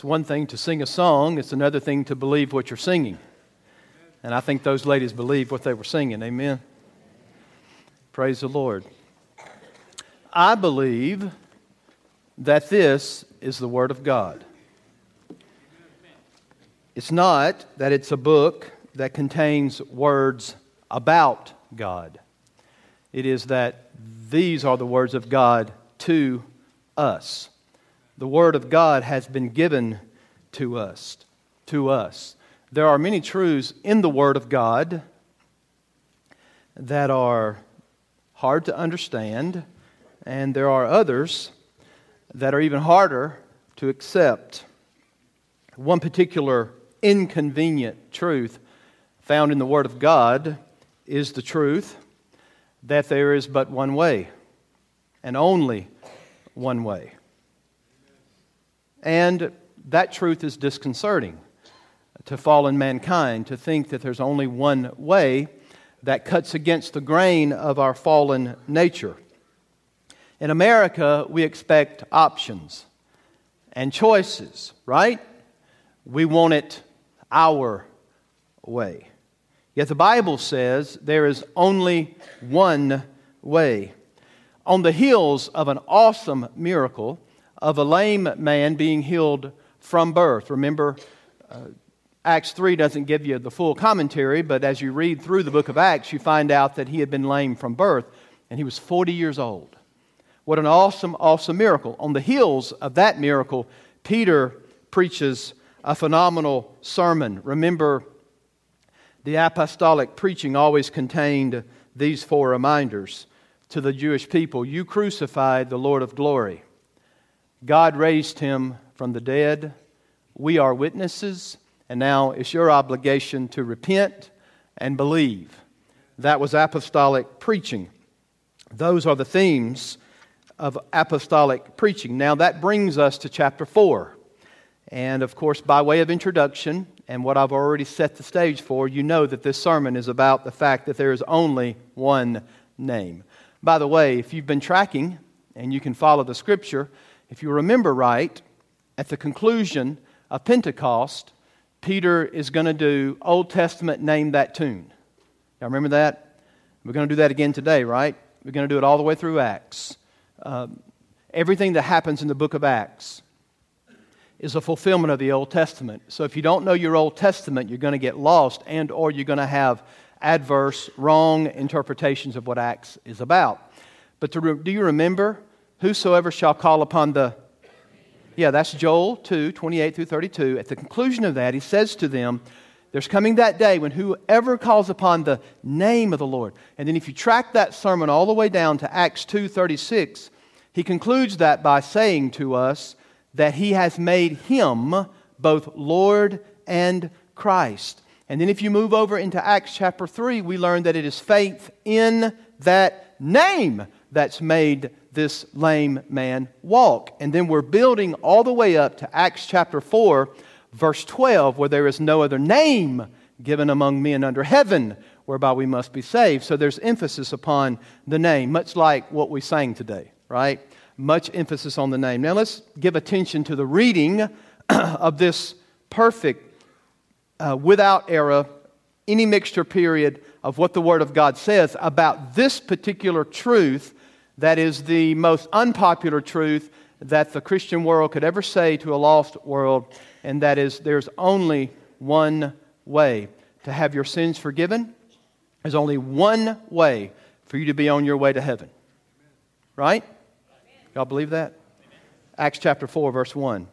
It's one thing to sing a song, it's another thing to believe what you're singing. And I think those ladies believed what they were singing. Amen. Praise the Lord. I believe that this is the Word of God. It's not that it's a book that contains words about God. It is that these are the words of God to us. The Word of God has been given to us. To us. There are many truths in the Word of God that are hard to understand, and there are others that are even harder to accept. One particular inconvenient truth found in the Word of God is the truth that there is but one way, and only one way. And that truth is disconcerting to fallen mankind to think that there's only one way that cuts against the grain of our fallen nature. In America, we expect options and choices, right? We want it our way. Yet the Bible says there is only one way. On the heels of an awesome miracle of a lame man being healed from birth, remember, uh, Acts 3 doesn't give you the full commentary, but as you read through the book of Acts, you find out that he had been lame from birth and he was 40 years old. What an awesome, awesome miracle. On the heels of that miracle, Peter preaches a phenomenal sermon. Remember, the apostolic preaching always contained these four reminders to the Jewish people You crucified the Lord of glory. God raised him from the dead. We are witnesses, and now it's your obligation to repent and believe. That was apostolic preaching. Those are the themes of apostolic preaching. Now, that brings us to chapter 4. And of course, by way of introduction and what I've already set the stage for, you know that this sermon is about the fact that there is only one name. By the way, if you've been tracking and you can follow the scripture, if you remember right, at the conclusion of Pentecost, Peter is going to do Old Testament name that tune. Y'all remember that? We're going to do that again today, right? We're going to do it all the way through Acts. Um, everything that happens in the book of Acts is a fulfillment of the Old Testament. So if you don't know your Old Testament, you're going to get lost and or you're going to have adverse, wrong interpretations of what Acts is about. But to, do you remember whosoever shall call upon the yeah, that's Joel 2, 28 through 32. At the conclusion of that, he says to them, There's coming that day when whoever calls upon the name of the Lord. And then if you track that sermon all the way down to Acts 2, 36, he concludes that by saying to us, that he has made him both Lord and Christ. And then if you move over into Acts chapter 3, we learn that it is faith in that name that's made this lame man walk. And then we're building all the way up to Acts chapter 4, verse 12, where there is no other name given among men under heaven whereby we must be saved. So there's emphasis upon the name, much like what we sang today, right? much emphasis on the name. Now let's give attention to the reading of this perfect, uh, without error, any mixture period of what the Word of God says about this particular truth that is the most unpopular truth that the Christian world could ever say to a lost world, and that is there's only one way to have your sins forgiven. There's only one way for you to be on your way to heaven. Right? Y'all believe that? Acts chapter 4, verse 1.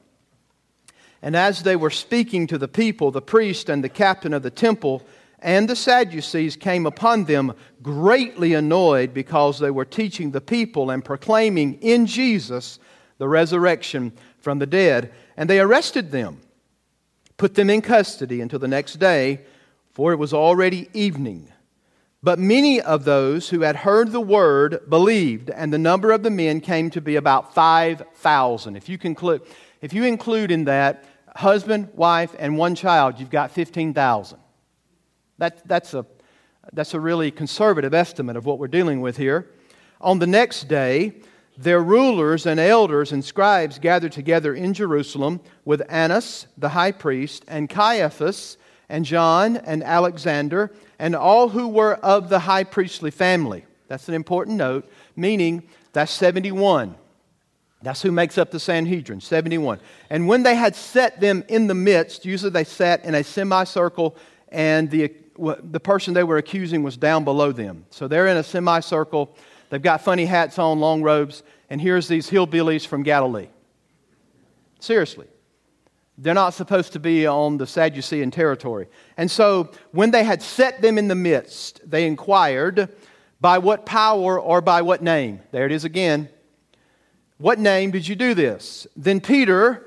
And as they were speaking to the people, the priest and the captain of the temple and the Sadducees came upon them, greatly annoyed because they were teaching the people and proclaiming in Jesus the resurrection from the dead. And they arrested them, put them in custody until the next day, for it was already evening. But many of those who had heard the word believed, and the number of the men came to be about 5,000. If you, conclude, if you include in that husband, wife, and one child, you've got 15,000. That, that's, a, that's a really conservative estimate of what we're dealing with here. On the next day, their rulers and elders and scribes gathered together in Jerusalem with Annas the high priest and Caiaphas and John and Alexander and all who were of the high priestly family. That's an important note, meaning that's 71. That's who makes up the Sanhedrin, 71. And when they had set them in the midst, usually they sat in a semicircle, and the, the person they were accusing was down below them. So they're in a semicircle. They've got funny hats on, long robes, and here's these hillbillies from Galilee. Seriously. They're not supposed to be on the Sadducean territory. And so when they had set them in the midst, they inquired, By what power or by what name? There it is again. What name did you do this? Then Peter,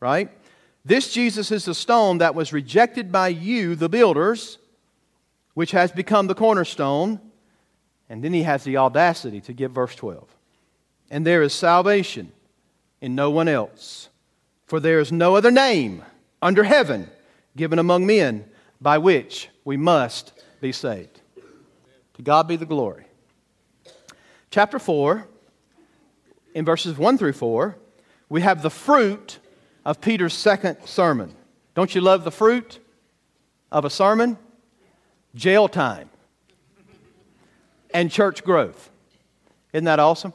right? This Jesus is the stone that was rejected by you, the builders, which has become the cornerstone. And then he has the audacity to give verse 12. And there is salvation in no one else, for there is no other name under heaven given among men by which we must be saved. To God be the glory. Chapter 4 in verses 1 through 4, we have the fruit of Peter's second sermon. Don't you love the fruit of a sermon? Jail time and church growth. Isn't that awesome?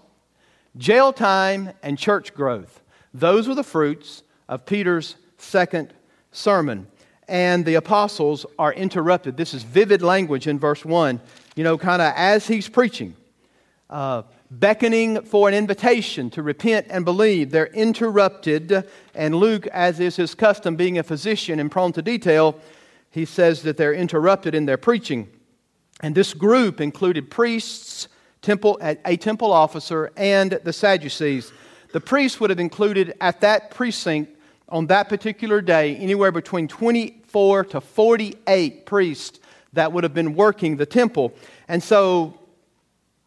Jail time and church growth. Those were the fruits of Peter's second sermon. And the apostles are interrupted. This is vivid language in verse 1. You know, kind of as he's preaching. Uh, beckoning for an invitation to repent and believe. They're interrupted, and Luke, as is his custom, being a physician and prone to detail, he says that they're interrupted in their preaching. And this group included priests, temple, a temple officer, and the Sadducees. The priests would have included at that precinct on that particular day anywhere between 24 to 48 priests that would have been working the temple. And so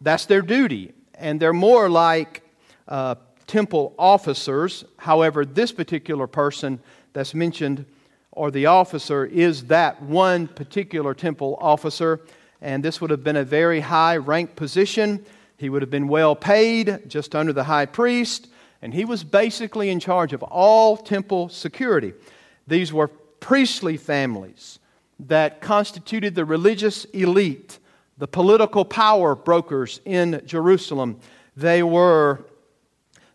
that's their duty and they're more like uh, temple officers. However, this particular person that's mentioned, or the officer, is that one particular temple officer, and this would have been a very high rank position. He would have been well paid, just under the high priest, and he was basically in charge of all temple security. These were priestly families that constituted the religious elite the political power brokers in Jerusalem. They were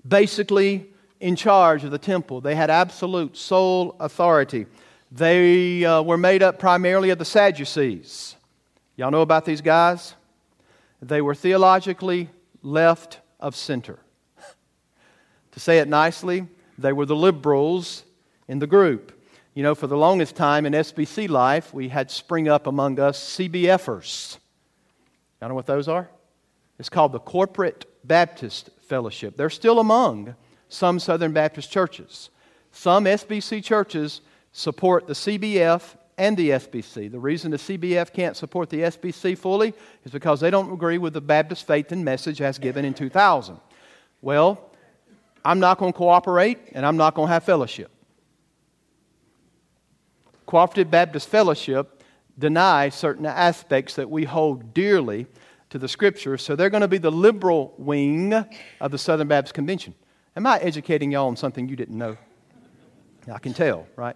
basically in charge of the temple, they had absolute sole authority. They uh, were made up primarily of the Sadducees. Y'all know about these guys? They were theologically left of center. to say it nicely, they were the liberals in the group. You know, for the longest time in SBC life, we had spring up among us CBFers. Y'all know what those are? It's called the Cooperative Baptist Fellowship. They're still among some Southern Baptist churches. Some SBC churches support the CBF and the SBC. The reason the CBF can't support the SBC fully is because they don't agree with the Baptist faith and message as given in 2000. Well, I'm not going to cooperate and I'm not going to have fellowship. Cooperative Baptist Fellowship deny certain aspects that we hold dearly to the scriptures. So they're going to be the liberal wing of the Southern Baptist Convention. Am I educating y'all on something you didn't know? I can tell, right?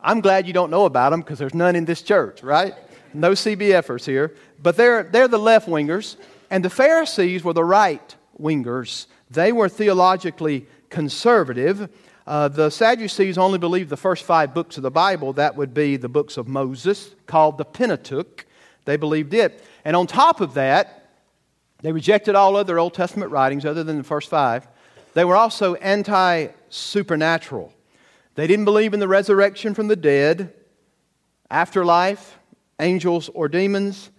I'm glad you don't know about them because there's none in this church, right? No CBFers here. But they're, they're the left wingers, and the Pharisees were the right wingers. They were theologically conservative. Uh, the Sadducees only believed the first five books of the Bible. That would be the books of Moses, called the Pentateuch. They believed it. And on top of that, they rejected all other Old Testament writings other than the first five. They were also anti supernatural. They didn't believe in the resurrection from the dead, afterlife, angels, or demons.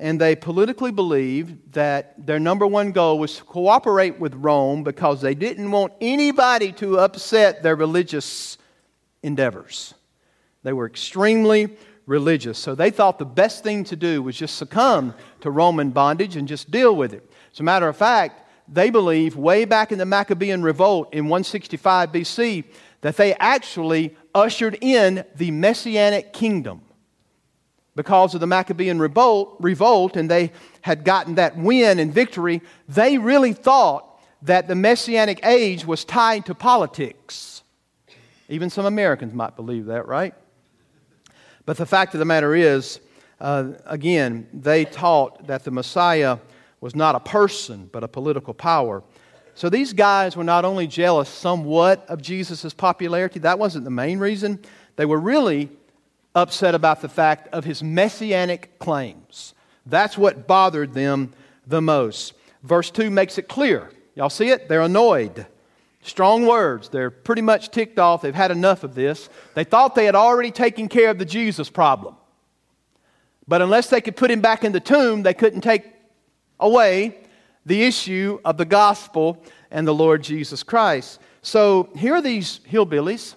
And they politically believed that their number one goal was to cooperate with Rome because they didn't want anybody to upset their religious endeavors. They were extremely religious. So they thought the best thing to do was just succumb to Roman bondage and just deal with it. As a matter of fact, they believe way back in the Maccabean revolt in 165 BC that they actually ushered in the messianic kingdom because of the Maccabean revolt, revolt and they had gotten that win and victory. They really thought that the messianic age was tied to politics. Even some Americans might believe that, right? But the fact of the matter is, uh, again, they taught that the Messiah was not a person, but a political power. So these guys were not only jealous somewhat of Jesus' popularity, that wasn't the main reason. They were really upset about the fact of his messianic claims. That's what bothered them the most. Verse 2 makes it clear. Y'all see it? They're annoyed. Strong words. They're pretty much ticked off. They've had enough of this. They thought they had already taken care of the Jesus problem. But unless they could put him back in the tomb, they couldn't take away the issue of the gospel and the Lord Jesus Christ. So here are these hillbillies,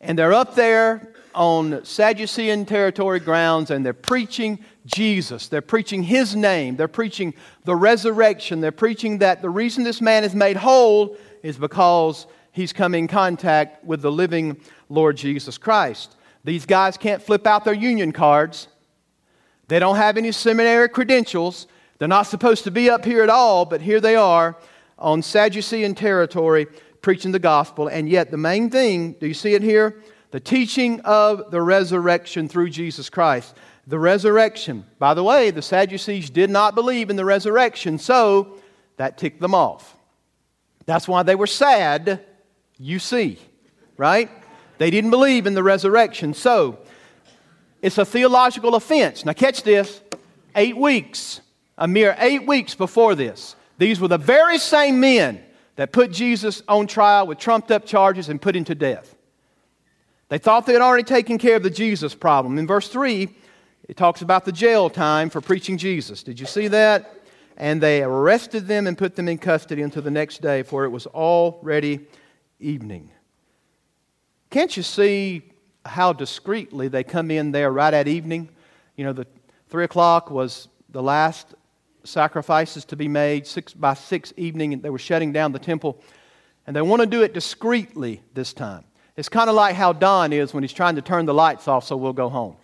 and they're up there on Sadducean territory grounds, and they're preaching Jesus. They're preaching His name. They're preaching the resurrection. They're preaching that the reason this man is made whole is because he's come in contact with the living Lord Jesus Christ. These guys can't flip out their union cards. They don't have any seminary credentials. They're not supposed to be up here at all, but here they are on Sadducean territory preaching the gospel. And yet, the main thing, do you see it here? The teaching of the resurrection through Jesus Christ. The resurrection. By the way, the Sadducees did not believe in the resurrection, so that ticked them off. That's why they were sad, you see, right? They didn't believe in the resurrection. So, it's a theological offense. Now, catch this eight weeks a mere eight weeks before this. These were the very same men that put Jesus on trial with trumped up charges and put him to death. They thought they had already taken care of the Jesus problem. In verse 3, it talks about the jail time for preaching Jesus. Did you see that? And they arrested them and put them in custody until the next day, for it was already evening. Can't you see how discreetly they come in there right at evening? You know, the three o'clock was the last sacrifices to be made. Six, by six evening, and they were shutting down the temple. And they want to do it discreetly this time. It's kind of like how Don is when he's trying to turn the lights off so we'll go home.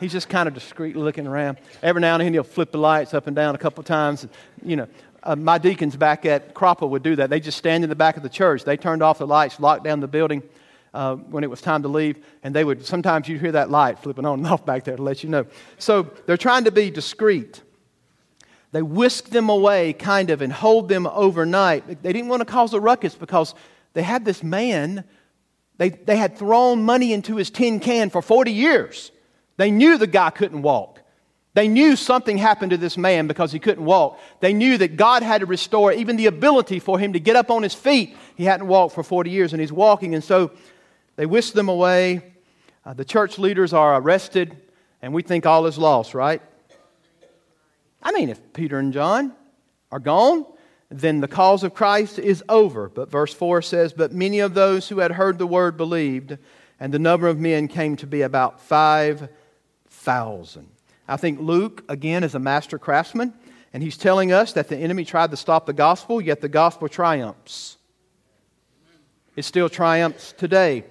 He's just kind of discreetly looking around. Every now and then he'll flip the lights up and down a couple times. You know, uh, my deacons back at Croppa would do that. They just stand in the back of the church. They turned off the lights, locked down the building uh, when it was time to leave, and they would sometimes you'd hear that light flipping on and off back there to let you know. So they're trying to be discreet. They whisk them away, kind of, and hold them overnight. They didn't want to cause a ruckus because they had this man, they, they had thrown money into his tin can for 40 years. They knew the guy couldn't walk. They knew something happened to this man because he couldn't walk. They knew that God had to restore even the ability for him to get up on his feet. He hadn't walked for 40 years and he's walking. And so they whisk them away. Uh, the church leaders are arrested, and we think all is lost, right? I mean, if Peter and John are gone, then the cause of Christ is over. But verse 4 says, But many of those who had heard the word believed, and the number of men came to be about 5,000. I think Luke, again, is a master craftsman, and he's telling us that the enemy tried to stop the gospel, yet the gospel triumphs. It still triumphs today.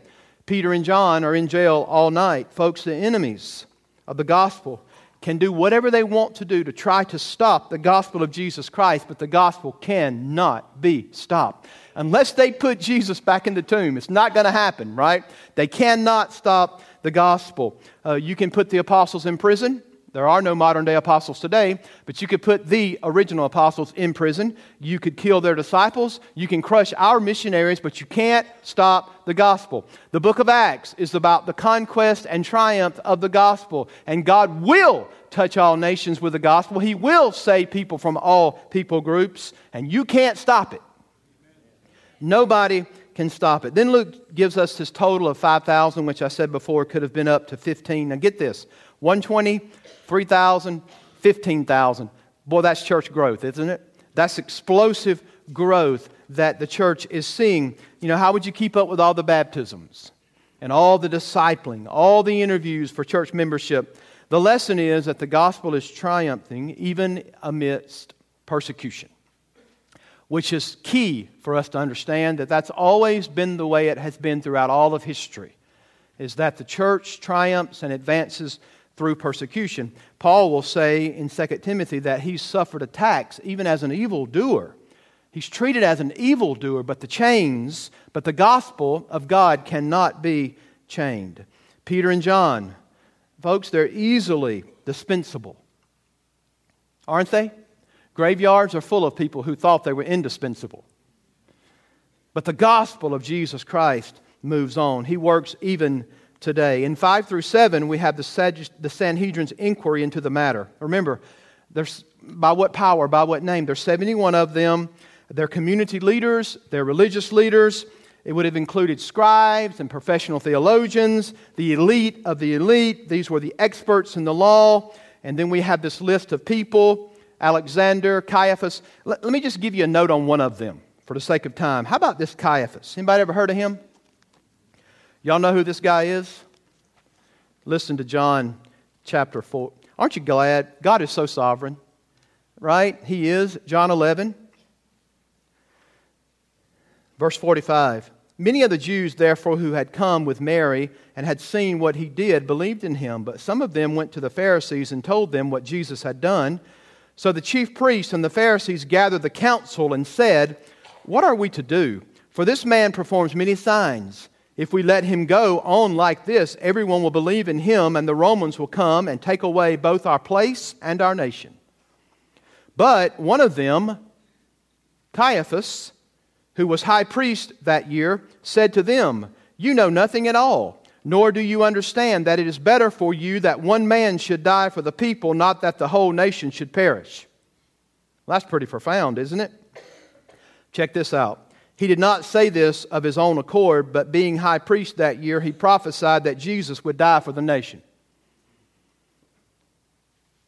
Peter and John are in jail all night. Folks, the enemies of the gospel can do whatever they want to do to try to stop the gospel of Jesus Christ, but the gospel cannot be stopped. Unless they put Jesus back in the tomb, it's not going to happen, right? They cannot stop the gospel. Uh, you can put the apostles in prison. There are no modern day apostles today, but you could put the original apostles in prison. You could kill their disciples. You can crush our missionaries, but you can't stop the gospel. The book of Acts is about the conquest and triumph of the gospel, and God will touch all nations with the gospel. He will save people from all people groups, and you can't stop it. Nobody can stop it. Then Luke gives us this total of 5,000, which I said before could have been up to 15. Now get this 120 3,000, 15,000. Boy, that's church growth, isn't it? That's explosive growth that the church is seeing. You know, how would you keep up with all the baptisms and all the discipling, all the interviews for church membership? The lesson is that the gospel is triumphing even amidst persecution, which is key for us to understand that that's always been the way it has been throughout all of history, is that the church triumphs and advances through persecution. Paul will say in 2 Timothy that he's suffered attacks even as an evildoer. He's treated as an evildoer, but the chains, but the gospel of God cannot be chained. Peter and John, folks, they're easily dispensable. Aren't they? Graveyards are full of people who thought they were indispensable. But the gospel of Jesus Christ moves on. He works even today. In 5 through 7, we have the, Sanhedrin's inquiry into the matter. Remember, there's, by what power, by what name? There's 71 of them. They're community leaders, they're religious leaders. It would have included scribes and professional theologians, the elite of the elite. These were the experts in the law. And then we have this list of people Alexander, Caiaphas. Let, let me just give you a note on one of them for the sake of time. How about this Caiaphas? Anybody ever heard of him? Y'all know who this guy is? Listen to John chapter 4. Aren't you glad? God is so sovereign, right? He is. John 11, verse 45. Many of the Jews, therefore, who had come with Mary and had seen what he did, believed in him. But some of them went to the Pharisees and told them what Jesus had done. So the chief priests and the Pharisees gathered the council and said, What are we to do? For this man performs many signs. If we let him go on like this, everyone will believe in him, and the Romans will come and take away both our place and our nation. But one of them, Caiaphas, who was high priest that year, said to them, You know nothing at all, nor do you understand that it is better for you that one man should die for the people, not that the whole nation should perish. Well, that's pretty profound, isn't it? Check this out. He did not say this of his own accord, but being high priest that year, he prophesied that Jesus would die for the nation.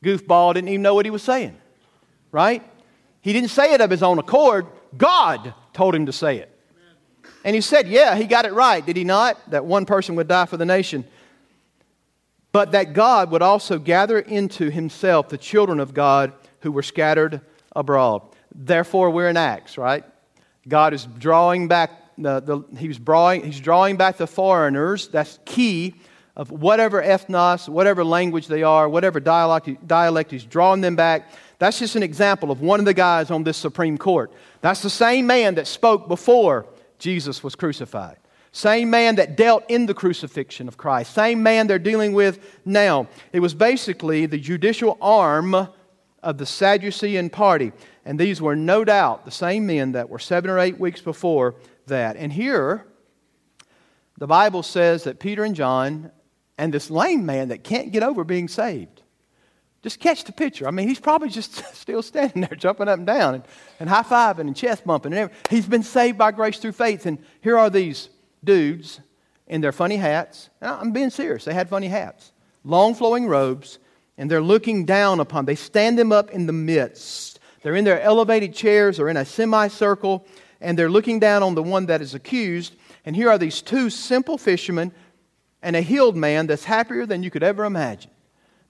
Goofball didn't even know what he was saying, right? He didn't say it of his own accord. God told him to say it. And he said, Yeah, he got it right, did he not? That one person would die for the nation. But that God would also gather into himself the children of God who were scattered abroad. Therefore, we're in Acts, right? God is drawing back the, the, he's, drawing, he's drawing back the foreigners. That's key of whatever ethnos, whatever language they are, whatever dialect, dialect, he's drawing them back. That's just an example of one of the guys on this Supreme Court. That's the same man that spoke before Jesus was crucified. Same man that dealt in the crucifixion of Christ. Same man they're dealing with now. It was basically the judicial arm of the Sadducean party. And these were no doubt the same men that were seven or eight weeks before that. And here, the Bible says that Peter and John and this lame man that can't get over being saved. Just catch the picture. I mean, he's probably just still standing there, jumping up and down and, and high fiving and chest bumping. And everything. he's been saved by grace through faith. And here are these dudes in their funny hats. I'm being serious. They had funny hats, long flowing robes, and they're looking down upon. They stand them up in the midst they're in their elevated chairs or in a semicircle, and they're looking down on the one that is accused. And here are these two simple fishermen and a healed man that's happier than you could ever imagine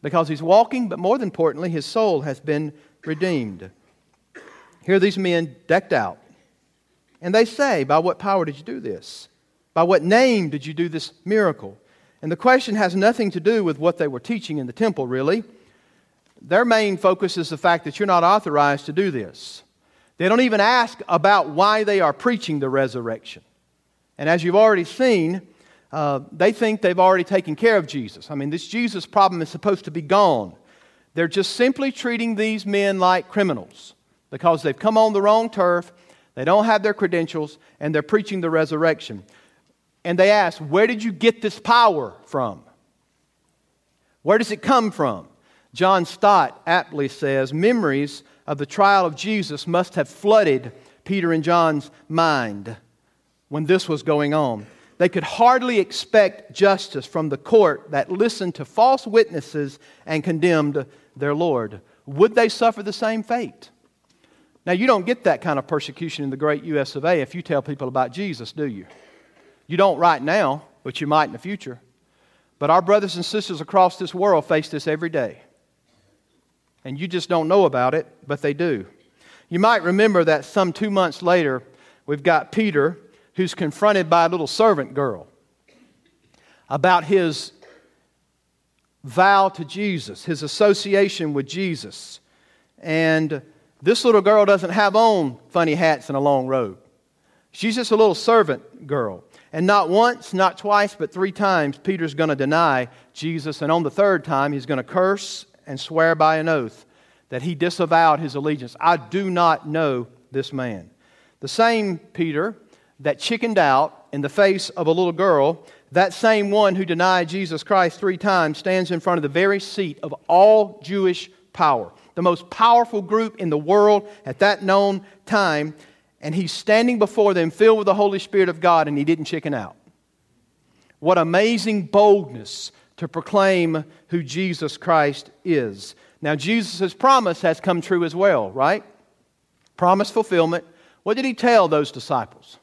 because he's walking, but more than importantly, his soul has been redeemed. Here are these men decked out. And they say, By what power did you do this? By what name did you do this miracle? And the question has nothing to do with what they were teaching in the temple, really. Their main focus is the fact that you're not authorized to do this. They don't even ask about why they are preaching the resurrection. And as you've already seen, uh, they think they've already taken care of Jesus. I mean, this Jesus problem is supposed to be gone. They're just simply treating these men like criminals because they've come on the wrong turf, they don't have their credentials, and they're preaching the resurrection. And they ask, Where did you get this power from? Where does it come from? John Stott aptly says memories of the trial of Jesus must have flooded Peter and John's mind when this was going on. they could hardly expect justice from the court that listened to false witnesses and condemned their Lord. Would they suffer the same fate? Now, you don't get that kind of persecution in the great US of A if you tell people about Jesus, do you? You don't right now, but you might in the future. But our brothers and sisters across this world face this every day. And you just don't know about it, but they do. You might remember that some two months later, we've got Peter who's confronted by a little servant girl about his vow to Jesus, his association with Jesus. And this little girl doesn't have on funny hats and a long robe. She's just a little servant girl. And not once, not twice, but three times, Peter's going to deny Jesus. And on the third time, he's going to curse and swear by an oath that he disavowed his allegiance. I do not know this man. The same Peter that chickened out in the face of a little girl, that same one who denied Jesus Christ three times stands in front of the very seat of all Jewish power, the most powerful group in the world at that known time, and he's standing before them filled with the Holy Spirit of God, and he didn't chicken out. What amazing boldness to proclaim who Jesus Christ is. Now, Jesus' promise has come true as well, right? Promise fulfillment. What did he tell those disciples?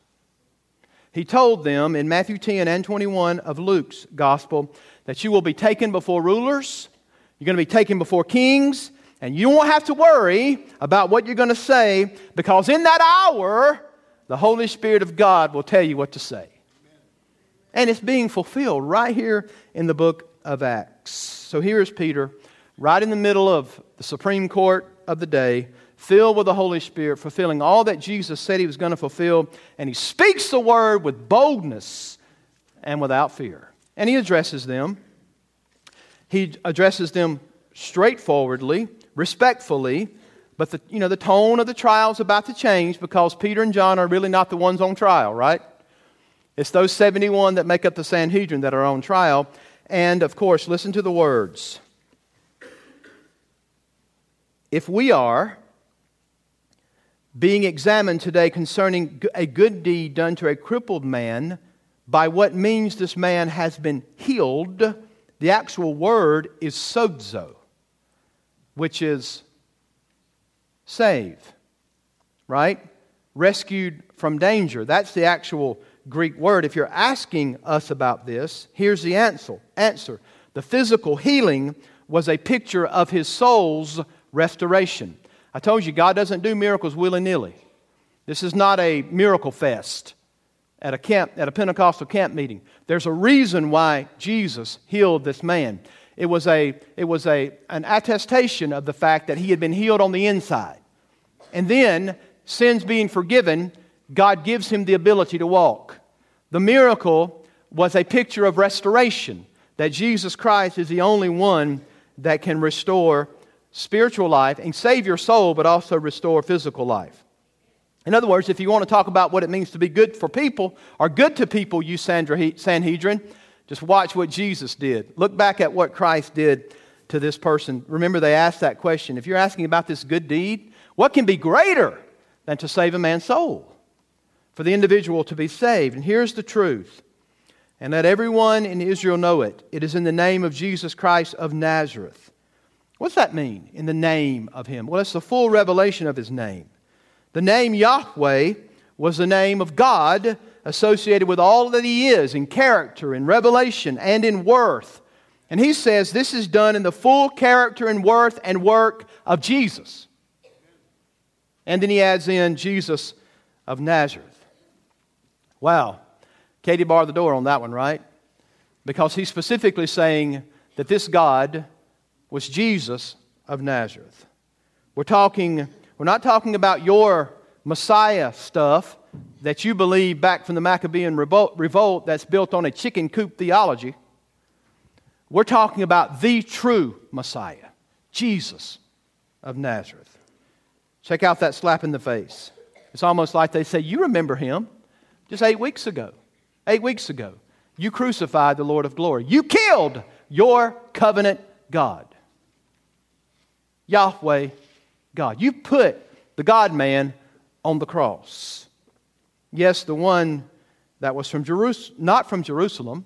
He told them in Matthew 10 and 21 of Luke's gospel that you will be taken before rulers, you're going to be taken before kings, and you won't have to worry about what you're going to say because in that hour, the Holy Spirit of God will tell you what to say. And it's being fulfilled right here in the book of Acts. So here is Peter, right in the middle of the Supreme Court of the day, filled with the Holy Spirit, fulfilling all that Jesus said he was going to fulfill. And he speaks the word with boldness and without fear. And he addresses them. He addresses them straightforwardly, respectfully, but the, you know, the tone of the trial is about to change because Peter and John are really not the ones on trial, right? It's those 71 that make up the Sanhedrin that are on trial. And of course, listen to the words. If we are, being examined today concerning a good deed done to a crippled man, by what means this man has been healed. The actual word is sozo, which is save, right? Rescued from danger. That's the actual Greek word. If you're asking us about this, here's the answer. Answer. The physical healing was a picture of his soul's restoration. I told you, God doesn't do miracles willy nilly. This is not a miracle fest at a camp, at a Pentecostal camp meeting. There's a reason why Jesus healed this man. It was, a, it was a, an attestation of the fact that he had been healed on the inside. And then, sins being forgiven, God gives him the ability to walk. The miracle was a picture of restoration, that Jesus Christ is the only one that can restore spiritual life and save your soul, but also restore physical life. In other words, if you want to talk about what it means to be good for people or good to people, you Sanhedrin, just watch what Jesus did. Look back at what Christ did to this person. Remember, they asked that question. If you're asking about this good deed, what can be greater than to save a man's soul? For the individual to be saved. And here's the truth. And let everyone in Israel know it. It is in the name of Jesus Christ of Nazareth What's that mean in the name of him? Well, it's the full revelation of his name. The name Yahweh was the name of God associated with all that he is in character, in revelation, and in worth. And he says this is done in the full character and worth and work of Jesus. And then he adds in Jesus of Nazareth. Wow. Katie barred the door on that one, right? Because he's specifically saying that this God was Jesus of Nazareth. We're talking, we're not talking about your Messiah stuff that you believe back from the Maccabean revolt, revolt that's built on a chicken coop theology. We're talking about the true Messiah, Jesus of Nazareth. Check out that slap in the face. It's almost like they say, You remember him just eight weeks ago. Eight weeks ago, you crucified the Lord of glory. You killed your covenant God. Yahweh God. You put the God man on the cross. Yes, the one that was from Jerusalem, not from Jerusalem,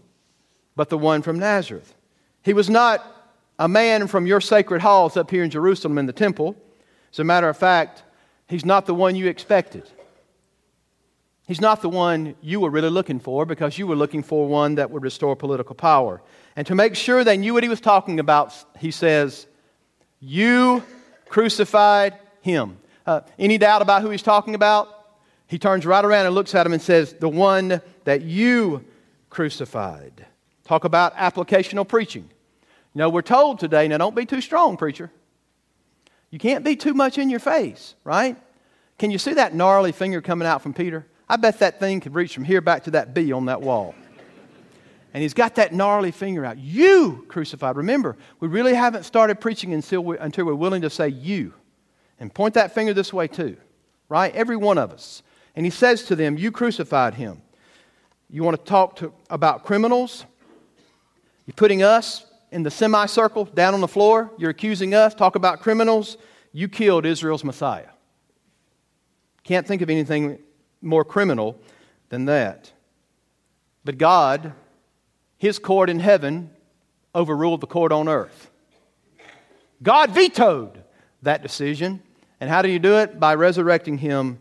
but the one from Nazareth. He was not a man from your sacred halls up here in Jerusalem in the temple. As a matter of fact, he's not the one you expected. He's not the one you were really looking for because you were looking for one that would restore political power. And to make sure they knew what he was talking about, he says, You crucified him. Uh, any doubt about who he's talking about? He turns right around and looks at him and says, The one that you crucified. Talk about applicational preaching. You know, we're told today, now don't be too strong, preacher. You can't be too much in your face, right? Can you see that gnarly finger coming out from Peter? I bet that thing could reach from here back to that B on that wall. And he's got that gnarly finger out. You crucified. Remember, we really haven't started preaching until, we, until we're willing to say you. And point that finger this way too, right? Every one of us. And he says to them, You crucified him. You want to talk to, about criminals? You're putting us in the semicircle down on the floor. You're accusing us. Talk about criminals. You killed Israel's Messiah. Can't think of anything more criminal than that. But God, His court in heaven, overruled the court on earth. God vetoed that decision. And how do you do it? By resurrecting Him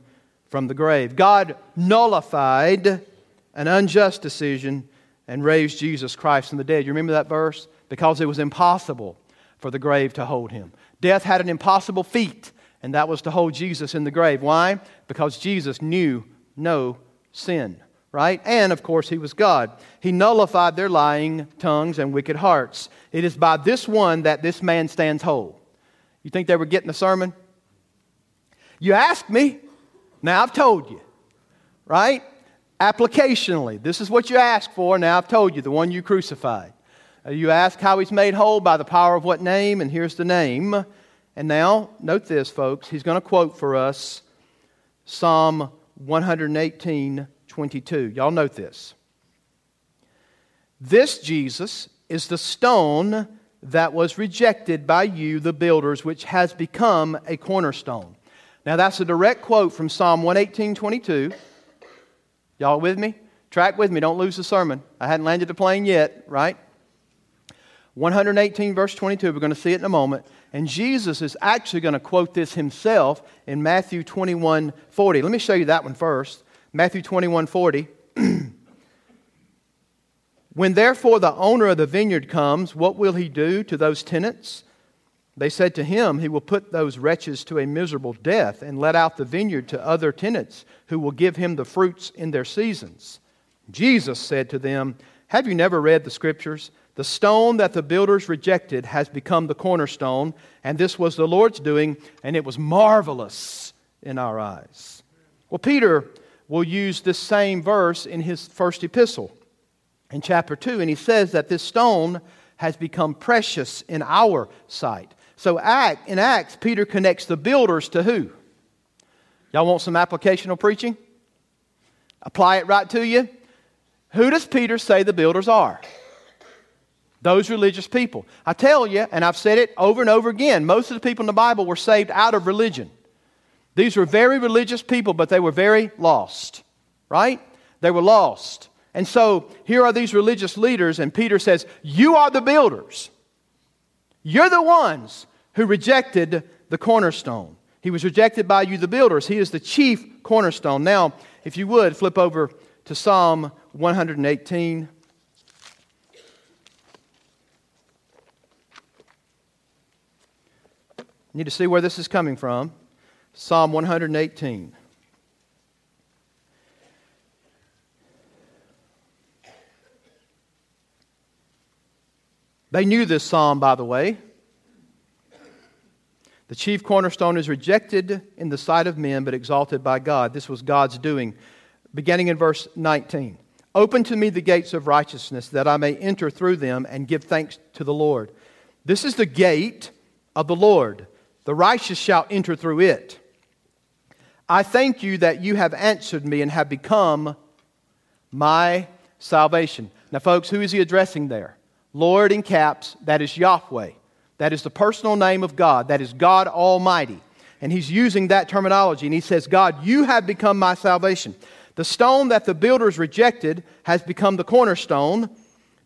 from the grave. God nullified an unjust decision and raised Jesus Christ from the dead. You remember that verse? Because it was impossible for the grave to hold him. Death had an impossible feat and that was to hold Jesus in the grave. Why? Because Jesus knew no sin, right? And of course, he was God. He nullified their lying tongues and wicked hearts. It is by this one that this man stands whole. You think they were getting the sermon? You asked me. Now I've told you, right? Applicationally, this is what you asked for. Now I've told you, the one you crucified. Uh, you ask how he's made whole by the power of what name, and here's the name. And now, note this, folks. He's going to quote for us Psalm 118 22. Y'all note this. This Jesus is the stone that was rejected by you, the builders, which has become a cornerstone. Now, that's a direct quote from Psalm 118 22. Y'all with me? Track with me. Don't lose the sermon. I hadn't landed the plane yet, right? 118, verse 22. We're going to see it in a moment. And Jesus is actually going to quote this himself in Matthew 21 40. Let me show you that one first. Matthew 21 40. when therefore the owner of the vineyard comes, what will he do to those tenants? They said to him, He will put those wretches to a miserable death and let out the vineyard to other tenants who will give him the fruits in their seasons. Jesus said to them, Have you never read the scriptures? The stone that the builders rejected has become the cornerstone, and this was the Lord's doing, and it was marvelous in our eyes. Well, Peter will use this same verse in his first epistle in chapter 2, and he says that this stone has become precious in our sight. So in Acts, Peter connects the builders to who? Y'all want some applicational preaching? Apply it right to you. Who does Peter say the builders are? Those religious people. I tell you, and I've said it over and over again, most of the people in the Bible were saved out of religion. These were very religious people, but they were very lost, right? They were lost. And so here are these religious leaders, and Peter says, You are the builders. You're the ones who rejected the cornerstone. He was rejected by you, the builders. He is the chief cornerstone. Now, if you would, flip over to Psalm 118. Need to see where this is coming from. Psalm 118. They knew this psalm, by the way. The chief cornerstone is rejected in the sight of men, but exalted by God. This was God's doing. Beginning in verse 19 Open to me the gates of righteousness, that I may enter through them and give thanks to the Lord. This is the gate of the Lord. The righteous shall enter through it. I thank you that you have answered me and have become my salvation. Now, folks, who is he addressing there? Lord in caps, that is Yahweh. That is the personal name of God. That is God Almighty. And he's using that terminology. And he says, God, you have become my salvation. The stone that the builders rejected has become the cornerstone.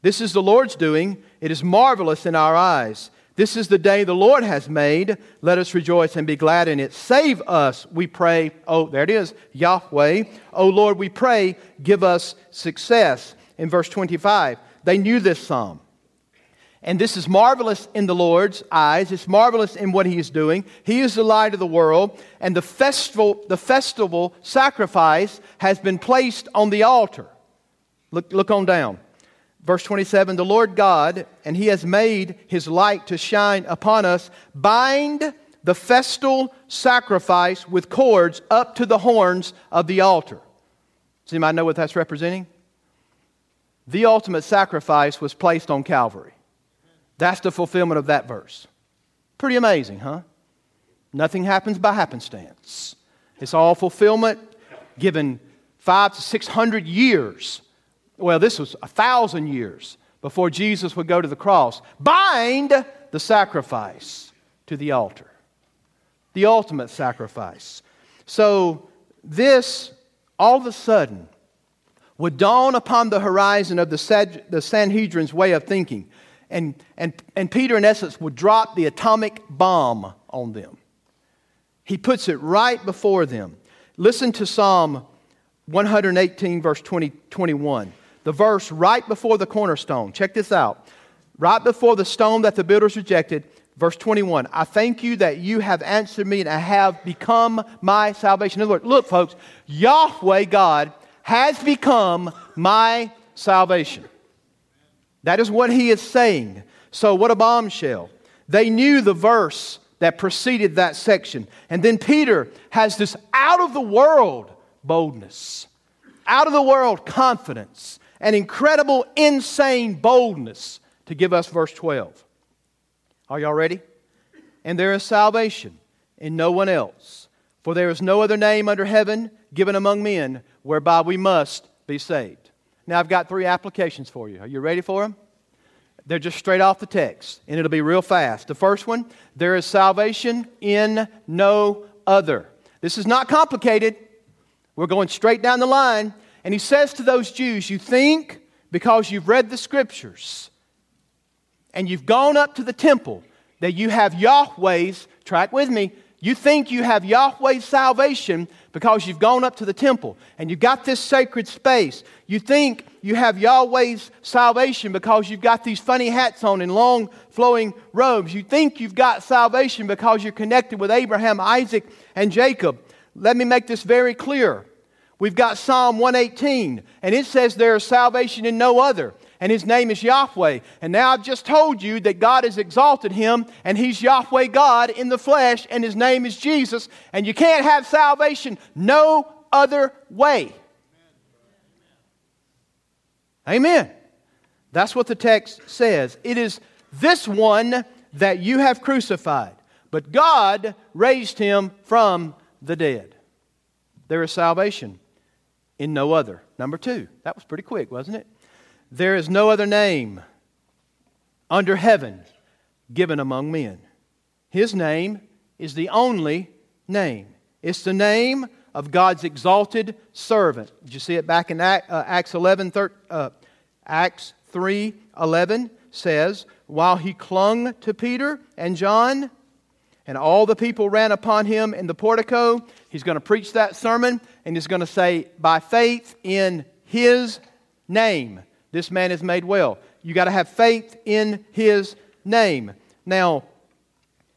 This is the Lord's doing. It is marvelous in our eyes. This is the day the Lord has made. Let us rejoice and be glad in it. Save us, we pray. Oh, there it is, Yahweh. Oh, Lord, we pray, give us success. In verse 25, they knew this psalm. And this is marvelous in the Lord's eyes. It's marvelous in what He is doing. He is the light of the world. And the festival, the festival sacrifice has been placed on the altar. Look, look on down. Verse 27 The Lord God, and He has made His light to shine upon us, bind the festal sacrifice with cords up to the horns of the altar. Does anybody know what that's representing? The ultimate sacrifice was placed on Calvary. That's the fulfillment of that verse. Pretty amazing, huh? Nothing happens by happenstance. It's all fulfillment given five to six hundred years. Well, this was a thousand years before Jesus would go to the cross. Bind the sacrifice to the altar, the ultimate sacrifice. So, this all of a sudden would dawn upon the horizon of the, the Sanhedrin's way of thinking. And, and, and Peter, in essence, would drop the atomic bomb on them. He puts it right before them. Listen to Psalm 118, verse 20, 21. The verse right before the cornerstone. Check this out. Right before the stone that the builders rejected, verse 21. I thank you that you have answered me and I have become my salvation. In other words, look, folks, Yahweh God has become my salvation. That is what he is saying. So, what a bombshell. They knew the verse that preceded that section. And then Peter has this out of the world boldness, out of the world confidence, an incredible, insane boldness to give us verse 12. Are y'all ready? And there is salvation in no one else, for there is no other name under heaven given among men whereby we must be saved. Now, I've got three applications for you. Are you ready for them? They're just straight off the text, and it'll be real fast. The first one there is salvation in no other. This is not complicated. We're going straight down the line. And he says to those Jews, You think because you've read the scriptures and you've gone up to the temple that you have Yahweh's, track with me, you think you have Yahweh's salvation because you've gone up to the temple and you've got this sacred space. You think you have Yahweh's salvation because you've got these funny hats on and long flowing robes. You think you've got salvation because you're connected with Abraham, Isaac, and Jacob. Let me make this very clear. We've got Psalm 118, and it says there is salvation in no other and his name is Yahweh. And now I've just told you that God has exalted him, and he's Yahweh God in the flesh, and his name is Jesus. And you can't have salvation no other way. Amen. That's what the text says. It is this one that you have crucified, but God raised him from the dead. There is salvation in no other. Number two. That was pretty quick, wasn't it? There is no other name under heaven given among men. His name is the only name. It's the name of God's exalted servant. Did you see it back in uh, Acts 11, uh, Acts 3 11 says, While he clung to Peter and John, and all the people ran upon him in the portico, he's going to preach that sermon, and he's going to say, By faith in his name, this man is made well. You got to have faith in his name. Now,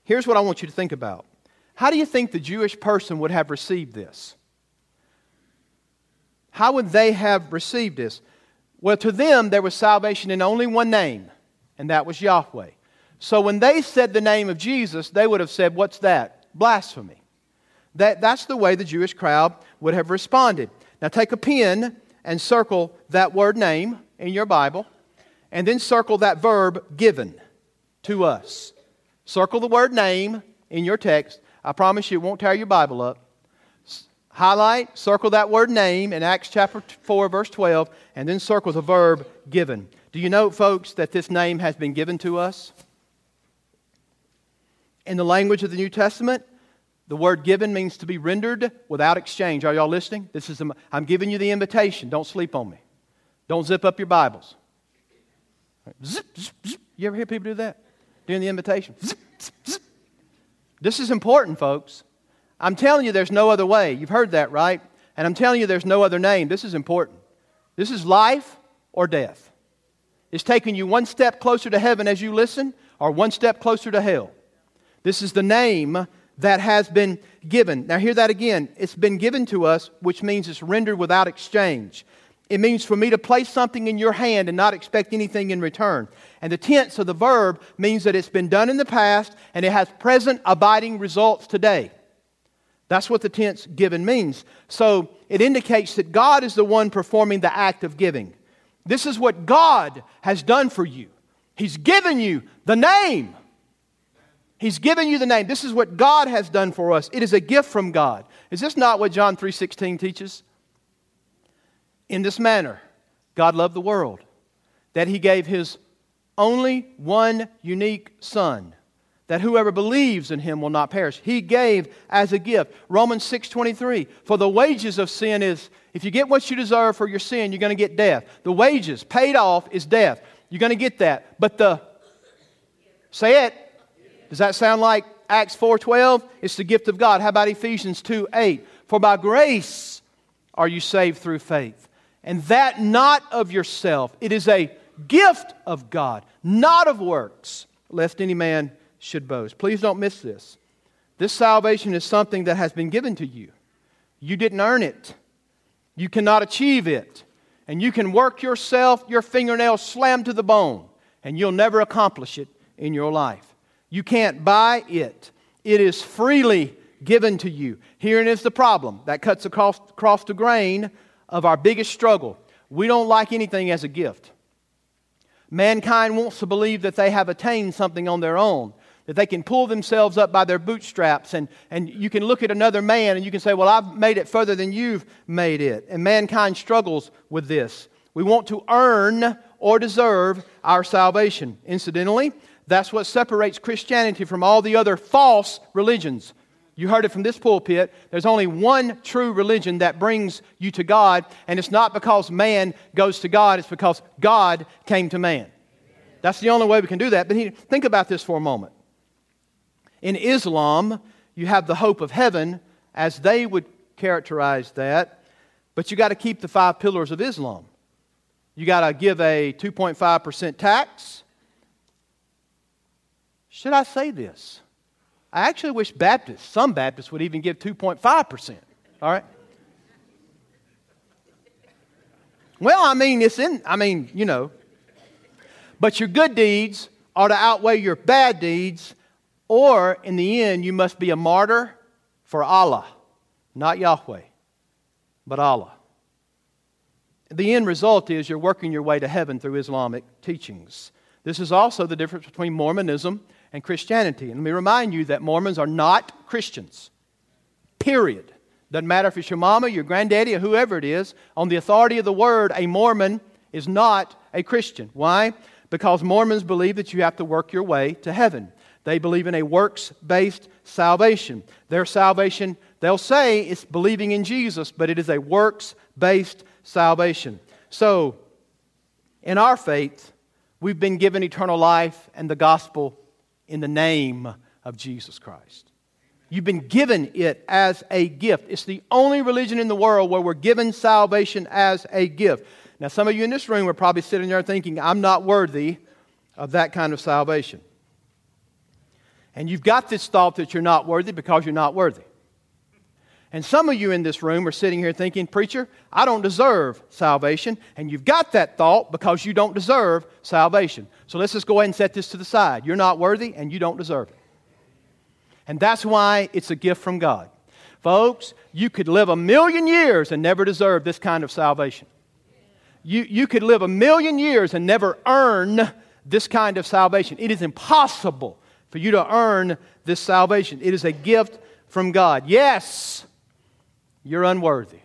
here's what I want you to think about. How do you think the Jewish person would have received this? How would they have received this? Well, to them, there was salvation in only one name, and that was Yahweh. So when they said the name of Jesus, they would have said, What's that? Blasphemy. That, that's the way the Jewish crowd would have responded. Now take a pen and circle that word name in your Bible, and then circle that verb given to us. Circle the word name in your text. I promise you it won't tear your Bible up. Highlight, circle that word name in Acts chapter 4, verse 12, and then circle the verb given. Do you know, folks, that this name has been given to us? In the language of the New Testament, The word given means to be rendered without exchange. Are y'all listening? This is a, I'm giving you the invitation. Don't sleep on me. Don't zip up your Bibles. Zip, zip, zip. You ever hear people do that? During the invitation. This is important, folks. I'm telling you there's no other way. You've heard that, right? And I'm telling you there's no other name. This is important. This is life or death. It's taking you one step closer to heaven as you listen, or one step closer to hell. This is the name that has been given. Now, hear that again. It's been given to us, which means it's rendered without exchange. It means for me to place something in your hand and not expect anything in return. And the tense of the verb means that it's been done in the past and it has present abiding results today. That's what the tense given means. So it indicates that God is the one performing the act of giving. This is what God has done for you. He's given you the name. He's given you the name. This is what God has done for us. It is a gift from God. Is this not what John 3:16 teaches? In this manner, God loved the world that he gave his only one unique son that whoever believes in him will not perish. He gave as a gift. Romans 6:23, for the wages of sin is if you get what you deserve for your sin, you're going to get death. The wages paid off is death. You're going to get that. But the say it. Does that sound like Acts 4:12? It's the gift of God. How about Ephesians 2:8? For by grace are you saved through faith. And that not of yourself. It is a gift of God, not of works, lest any man should boast. Please don't miss this. This salvation is something that has been given to you. You didn't earn it, you cannot achieve it. And you can work yourself, your fingernails slammed to the bone, and you'll never accomplish it in your life. You can't buy it, it is freely given to you. Herein is the problem that cuts across, across the grain of our biggest struggle. We don't like anything as a gift. Mankind wants to believe that they have attained something on their own that they can pull themselves up by their bootstraps. And, and you can look at another man and you can say, Well, I've made it further than you've made it. And mankind struggles with this. We want to earn or deserve our salvation. Incidentally, that's what separates Christianity from all the other false religions. You heard it from this pulpit. There's only one true religion that brings you to God, and it's not because man goes to God, it's because God came to man. That's the only way we can do that. But think about this for a moment. In Islam, you have the hope of heaven, as they would characterize that, but you got to keep the five pillars of Islam. You got to give a 2.5% tax. Should I say this? I actually wish Baptists, some Baptists, would even give 2.5%. All right? Well, I mean, it's in, I mean, you know. But your good deeds are to outweigh your bad deeds or, in the end, you must be a martyr for Allah, not Yahweh, but Allah. The end result is you're working your way to heaven through Islamic teachings. This is also the difference between Mormonism and Christianity. And let me remind you that Mormons are not Christians. Period. Doesn't matter if it's your mama, your granddaddy, or whoever it is. On the authority of the word, a Mormon is not a Christian. Why? Because Mormons believe that you have to work your way to heaven. They believe in a works based salvation. Their salvation, they'll say, is believing in Jesus, but it is a works based salvation. So, in our faith, we've been given eternal life and the gospel in the name of Jesus Christ. You've been given it as a gift. It's the only religion in the world where we're given salvation as a gift. Now, some of you in this room are probably sitting there thinking, I'm not worthy of that kind of salvation. And you've got this thought that you're not worthy because you're not worthy. And some of you in this room are sitting here thinking, Preacher, I don't deserve salvation. And you've got that thought because you don't deserve salvation. So let's just go ahead and set this to the side. You're not worthy and you don't deserve it. And that's why it's a gift from God. Folks, you could live a million years and never deserve this kind of salvation. You, you could live a million years and never earn this kind of salvation. It is impossible for you to earn this salvation. It is a gift from God. Yes, you're unworthy.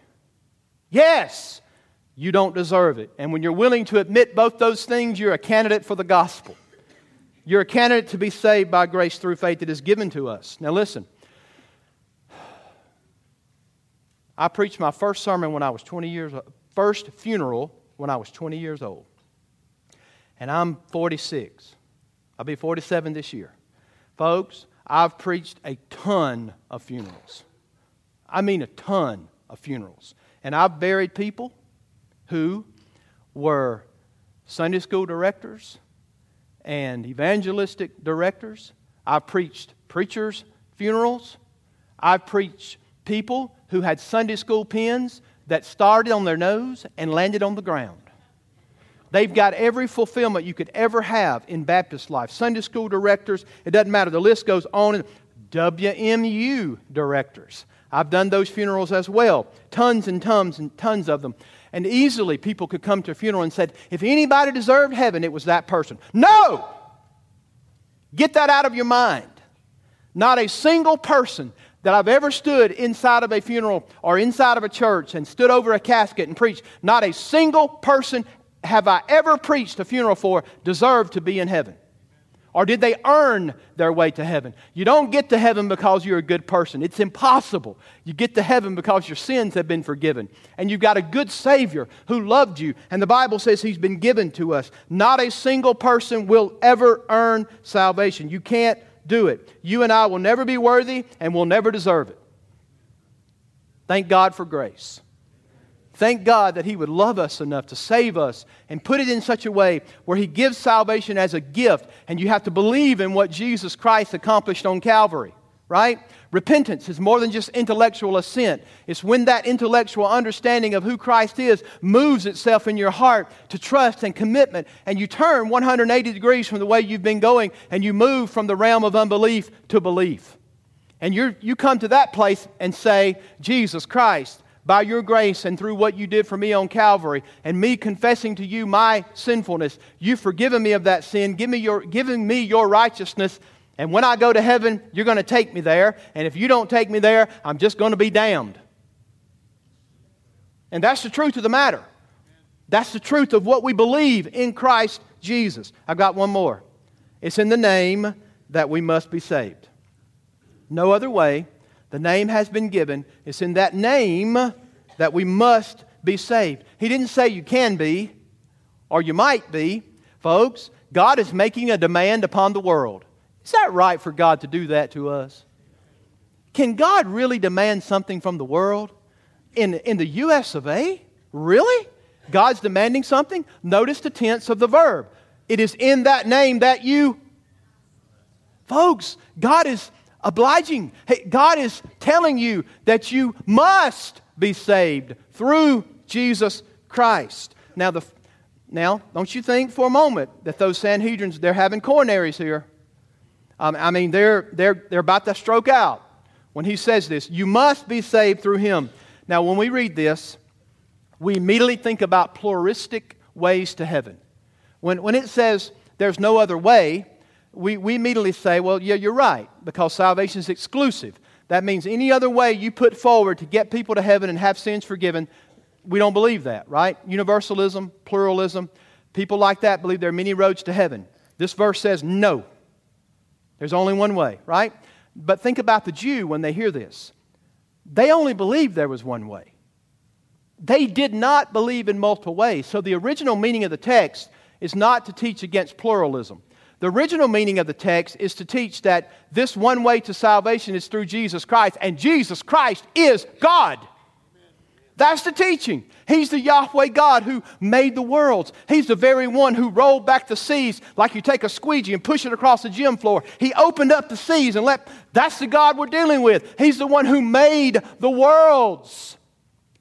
Yes, you don't deserve it. And when you're willing to admit both those things, you're a candidate for the gospel. You're a candidate to be saved by grace through faith that is given to us. Now, listen. I preached my first sermon when I was 20 years old, first funeral when I was 20 years old. And I'm 46. I'll be 47 this year. Folks, I've preached a ton of funerals. I mean, a ton of funerals. And I've buried people who were Sunday school directors and evangelistic directors. I've preached preachers' funerals. I've preached people who had Sunday school pins that started on their nose and landed on the ground. They've got every fulfillment you could ever have in Baptist life. Sunday school directors, it doesn't matter. The list goes on. WMU directors. I've done those funerals as well. Tons and tons and tons of them. And easily people could come to a funeral and said, if anybody deserved heaven, it was that person. No! Get that out of your mind. Not a single person that I've ever stood inside of a funeral or inside of a church and stood over a casket and preached, not a single person have I ever preached a funeral for deserved to be in heaven? Or did they earn their way to heaven? You don't get to heaven because you're a good person. It's impossible. You get to heaven because your sins have been forgiven. And you've got a good Savior who loved you. And the Bible says He's been given to us. Not a single person will ever earn salvation. You can't do it. You and I will never be worthy and we'll never deserve it. Thank God for grace. Thank God that He would love us enough to save us and put it in such a way where He gives salvation as a gift, and you have to believe in what Jesus Christ accomplished on Calvary, right? Repentance is more than just intellectual assent. It's when that intellectual understanding of who Christ is moves itself in your heart to trust and commitment, and you turn 180 degrees from the way you've been going, and you move from the realm of unbelief to belief. And you you come to that place and say, Jesus Christ, by your grace and through what you did for me on Calvary and me confessing to you my sinfulness, you've forgiven me of that sin, give me your, giving me your righteousness. And when I go to heaven, you're going to take me there. And if you don't take me there, I'm just going to be damned. And that's the truth of the matter. That's the truth of what we believe in Christ Jesus. I've got one more. It's in the name that we must be saved. No other way the name has been given. It's in that name that we must be saved. He didn't say you can be or you might be. Folks, God is making a demand upon the world. Is that right for God to do that to us? Can God really demand something from the world? In, in the US of A? Really? God's demanding something? Notice the tense of the verb. It is in that name that you. Folks, God is obliging. Hey, God is telling you that you must be saved through Jesus Christ. Now, the, now, don't you think for a moment that those Sanhedrins, they're having coronaries here. Um, I mean, they're, they're, they're about to stroke out when he says this. You must be saved through him. Now, when we read this, we immediately think about pluralistic ways to heaven. When, when it says there's no other way, we, we immediately say, well, yeah, you're right, because salvation is exclusive. That means any other way you put forward to get people to heaven and have sins forgiven, we don't believe that, right? Universalism, pluralism, people like that believe there are many roads to heaven. This verse says no. There's only one way, right? But think about the Jew when they hear this. They only believed there was one way. They did not believe in multiple ways. So the original meaning of the text is not to teach against pluralism. The original meaning of the text is to teach that this one way to salvation is through Jesus Christ, and Jesus Christ is God. That's the teaching. He's the Yahweh God who made the worlds. He's the very one who rolled back the seas like you take a squeegee and push it across the gym floor. He opened up the seas and let, that's the God we're dealing with. He's the one who made the worlds.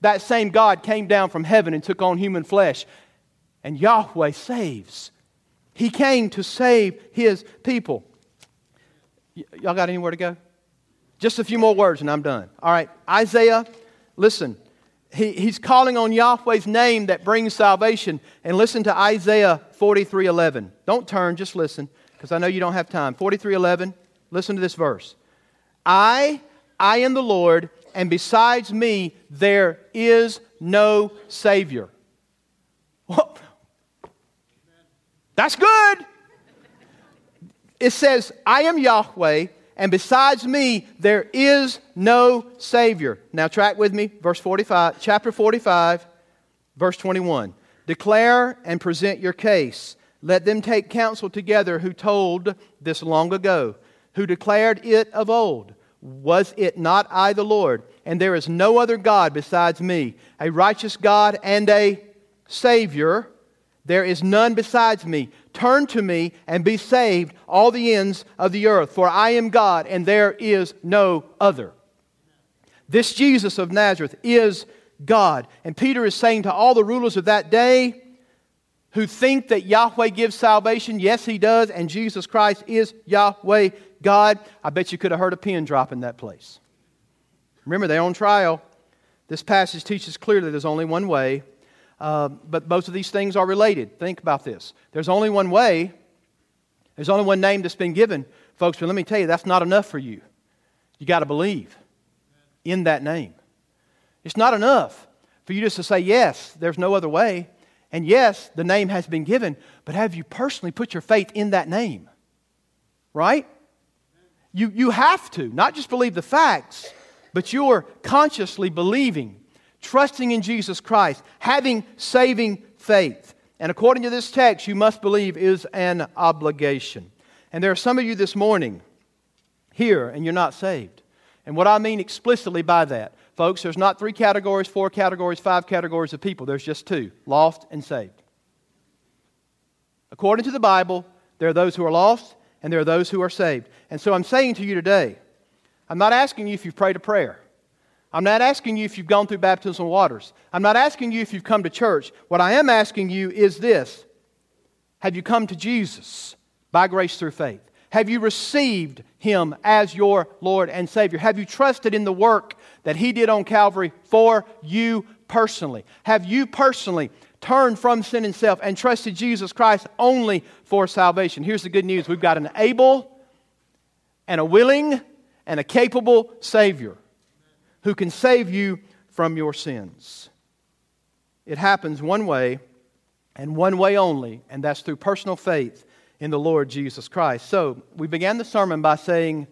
That same God came down from heaven and took on human flesh. And Yahweh saves. He came to save his people. Y- y'all got anywhere to go? Just a few more words and I'm done. All right, Isaiah, listen. He, he's calling on Yahweh's name that brings salvation. And listen to Isaiah 43:11. Don't turn, just listen, because I know you don't have time. 43:11. Listen to this verse. I, I am the Lord, and besides me there is no Savior. Well, that's good. It says, I am Yahweh, and besides me there is no Savior. Now, track with me, verse 45, chapter 45, verse 21. Declare and present your case. Let them take counsel together who told this long ago, who declared it of old. Was it not I, the Lord? And there is no other God besides me, a righteous God and a Savior. There is none besides me. Turn to me and be saved, all the ends of the earth, for I am God and there is no other. This Jesus of Nazareth is God. And Peter is saying to all the rulers of that day who think that Yahweh gives salvation, yes, he does, and Jesus Christ is Yahweh God. I bet you could have heard a pin drop in that place. Remember, they're on trial. This passage teaches clearly there's only one way, uh, but both of these things are related. Think about this. There's only one way, there's only one name that's been given, folks, but let me tell you, that's not enough for you. You got to believe in that name. It's not enough for you just to say, yes, there's no other way. And yes, the name has been given, but have you personally put your faith in that name? Right? You, you have to, not just believe the facts, but you're consciously believing, trusting in Jesus Christ, having saving faith. And according to this text, you must believe is an obligation. And there are some of you this morning here, and you're not saved. And what I mean explicitly by that, folks, there's not three categories, four categories, five categories of people. There's just two lost and saved. According to the Bible, there are those who are lost and there are those who are saved. And so I'm saying to you today, I'm not asking you if you've prayed a prayer. I'm not asking you if you've gone through baptismal waters. I'm not asking you if you've come to church. What I am asking you is this Have you come to Jesus by grace through faith? Have you received Him as your Lord and Savior? Have you trusted in the work that He did on Calvary for you personally? Have you personally turned from sin and self and trusted Jesus Christ only for salvation? Here's the good news we've got an able and a willing and a capable Savior who can save you from your sins. It happens one way and one way only, and that's through personal faith in the Lord Jesus Christ. So, we began the sermon by saying,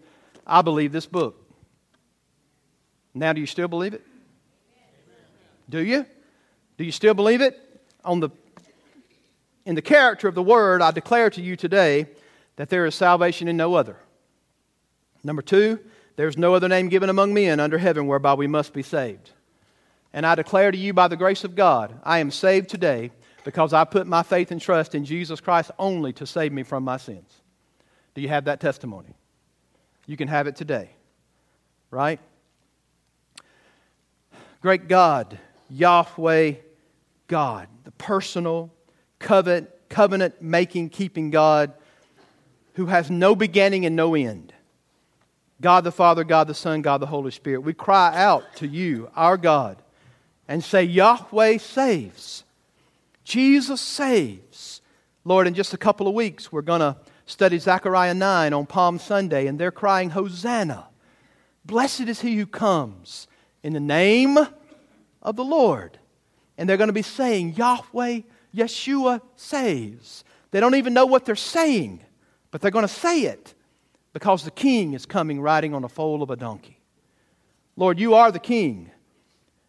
I believe this book. Now, do you still believe it? Do you? Do you still believe it? On the, in the character of the Word, I declare to you today that there is salvation in no other. Number two, there's no other name given among men under heaven whereby we must be saved. And I declare to you by the grace of God, I am saved today because I put my faith and trust in Jesus Christ only to save me from my sins. Do you have that testimony? You can have it today, right? Great God, Yahweh God, the personal, covenant, covenant making, keeping God who has no beginning and no end. God the Father, God the Son, God the Holy Spirit. We cry out to you, our God, and say, Yahweh saves. Jesus saves. Lord, in just a couple of weeks, we're going to study Zechariah 9 on Palm Sunday, and they're crying, Hosanna. Blessed is he who comes in the name of the Lord. And they're going to be saying, Yahweh, Yeshua saves. They don't even know what they're saying, but they're going to say it because the king is coming riding on a foal of a donkey. Lord, you are the king.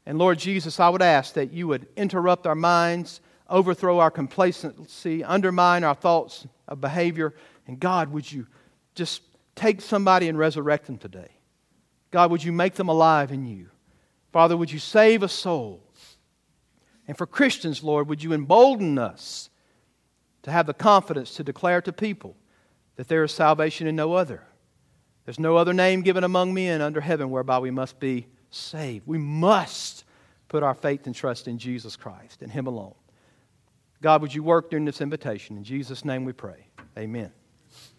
And Lord Jesus, I would ask that you would interrupt our minds overthrow our complacency, undermine our thoughts of behavior. And God, would you just take somebody and resurrect them today? God, would you make them alive in you? Father, would you save a soul? And for Christians, Lord, would you embolden us to have the confidence to declare to people that there is salvation in no other? There's no other name given among men under heaven whereby we must be saved. We must put our faith and trust in Jesus Christ and Him alone. God, would you work during this invitation? In Jesus' name we pray. Amen.